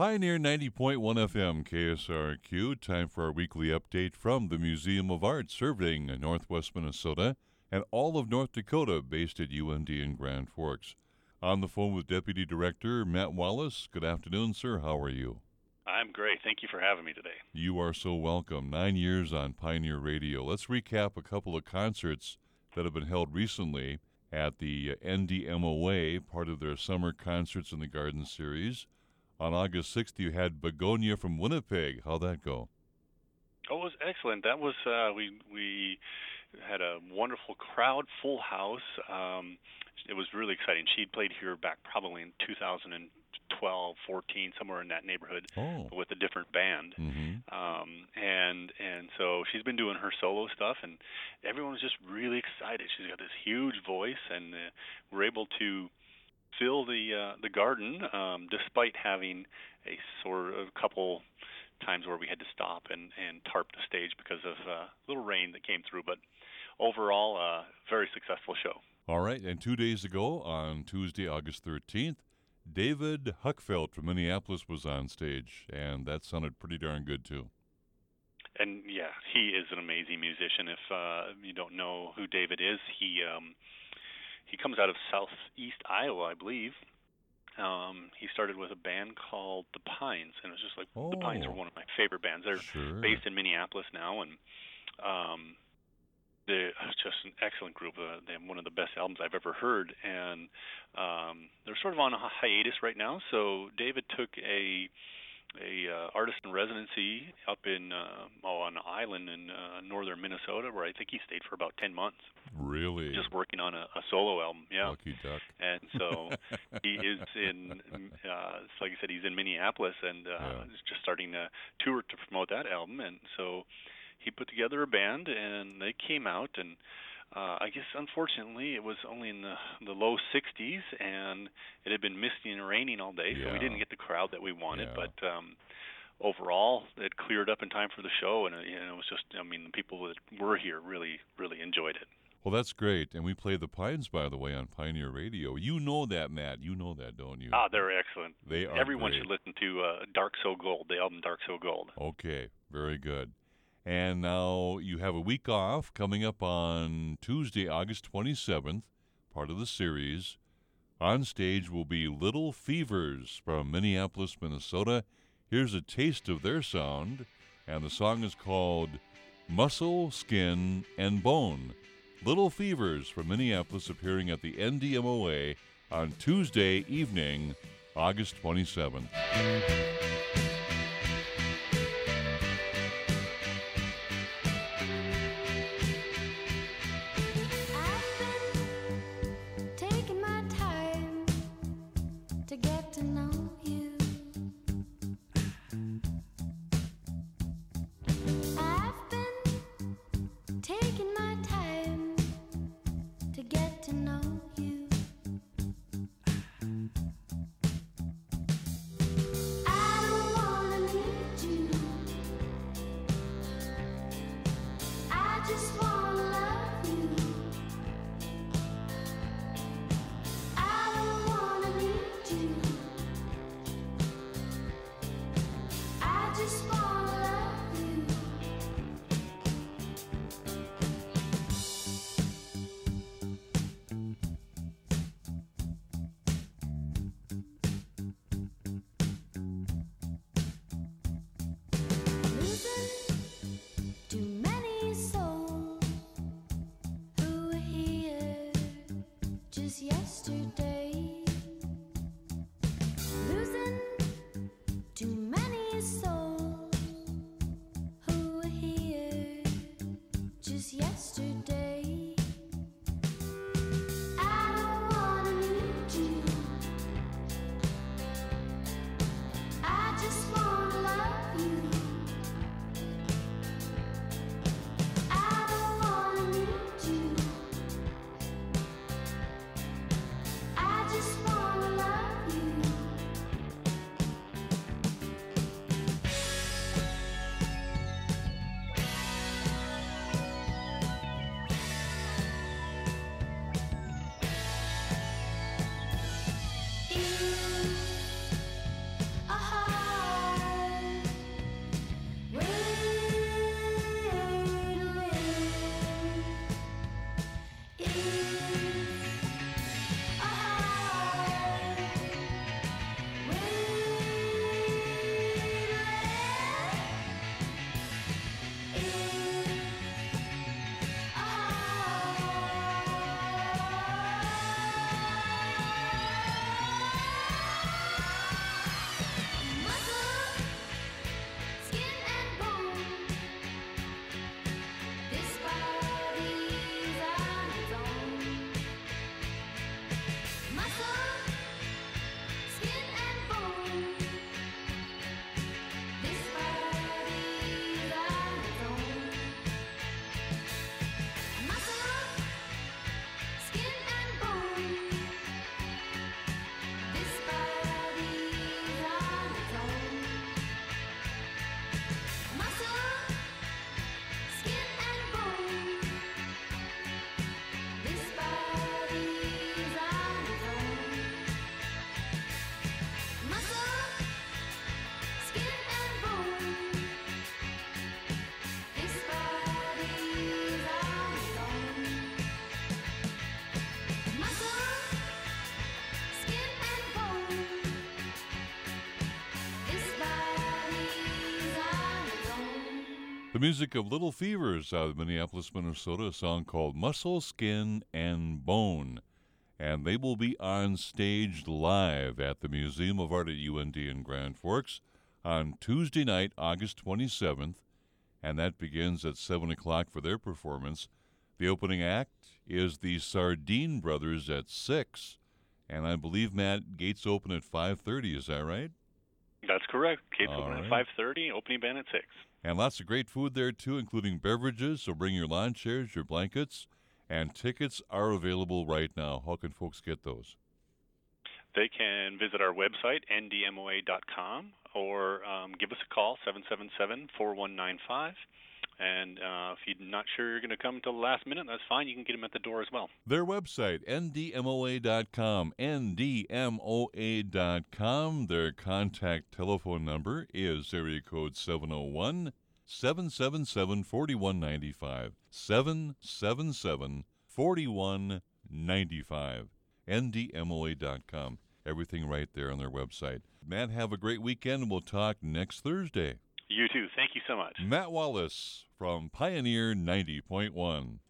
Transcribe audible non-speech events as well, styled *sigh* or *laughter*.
Pioneer 90.1 FM KSRQ. Time for our weekly update from the Museum of Art serving Northwest Minnesota and all of North Dakota based at UND in Grand Forks. On the phone with Deputy Director Matt Wallace. Good afternoon, sir. How are you? I'm great. Thank you for having me today. You are so welcome. Nine years on Pioneer Radio. Let's recap a couple of concerts that have been held recently at the uh, NDMOA, part of their summer concerts in the Garden Series. On August 6th, you had Begonia from Winnipeg. How'd that go? Oh, it was excellent. That was uh, we we had a wonderful crowd, full house. Um, it was really exciting. She'd played here back probably in 2012, 14, somewhere in that neighborhood, oh. with a different band. Mm-hmm. Um, and and so she's been doing her solo stuff, and everyone was just really excited. She's got this huge voice, and uh, we're able to fill the uh, the garden, um, despite having a sort of couple times where we had to stop and and tarp the stage because of uh, little rain that came through. But overall, uh, very successful show. All right, and two days ago, on Tuesday, August 13th, David Huckfelt from Minneapolis was on stage, and that sounded pretty darn good too. And yeah, he is an amazing musician. If uh, you don't know who David is, he um, he comes out of southeast Iowa, I believe. Um, he started with a band called the Pines, and it's just like oh, the Pines are one of my favorite bands. They're sure. based in Minneapolis now, and um, they're just an excellent group. Uh, they have one of the best albums I've ever heard, and um, they're sort of on a hiatus right now. So David took a a uh, artist in residency up in uh, oh, on an island in uh, northern Minnesota, where I think he stayed for about ten months. Really, just working on a, a solo album. Yeah, lucky duck. And so *laughs* he is in, uh, like I said, he's in Minneapolis and uh, Yeah. is just starting a tour to promote that album. And so he put together a band, and they came out and. Uh, I guess unfortunately it was only in the the low 60s, and it had been misty and raining all day, so Yeah. we didn't get the crowd that we wanted. Yeah. But um, overall, it cleared up in time for the show, and uh, you know, it was just I mean the people that were here really really enjoyed it. Well, that's great, and we play the Pines, by the way, on Pioneer Radio. You know that, Matt. You know that, don't you? Ah, they're excellent. They are Everyone great. should listen to uh, Dark So Gold, the album Dark So Gold. Okay, very good. And now you have a week off coming up on Tuesday, August 27th, part of the series. On stage will be Little Fevers from Minneapolis, Minnesota. Here's a taste of their sound, and the song is called Muscle, Skin, and Bone. Little Fevers from Minneapolis appearing at the NDMOA on Tuesday evening, August 27th. Yesterday. Music of Little Fevers out of Minneapolis, Minnesota, a song called Muscle, Skin, and Bone. And they will be on stage live at the Museum of Art at UND in Grand Forks on Tuesday night, August 27th, and that begins at 7 o'clock for their performance. The opening act is the Sardine Brothers at 6, and I believe, Matt, gates open at 5.30, is that right? That's correct. Gates All open right. at five thirty, opening band at six. And lots of great food there too, including beverages. So bring your lawn chairs, your blankets, and tickets are available right now. How can folks get those? They can visit our website ndmoa.com or um, give us a call 777 4195 and uh, if you're not sure you're going to come till the last minute, that's fine. You can get them at the door as well. Their website, ndmoa.com, ndmoa.com. Their contact telephone number is area code 701 777 4195. 777 4195. ndmoa.com. Everything right there on their website. Matt, have a great weekend. We'll talk next Thursday. You too. Thank you so much. Matt Wallace from Pioneer 90.1.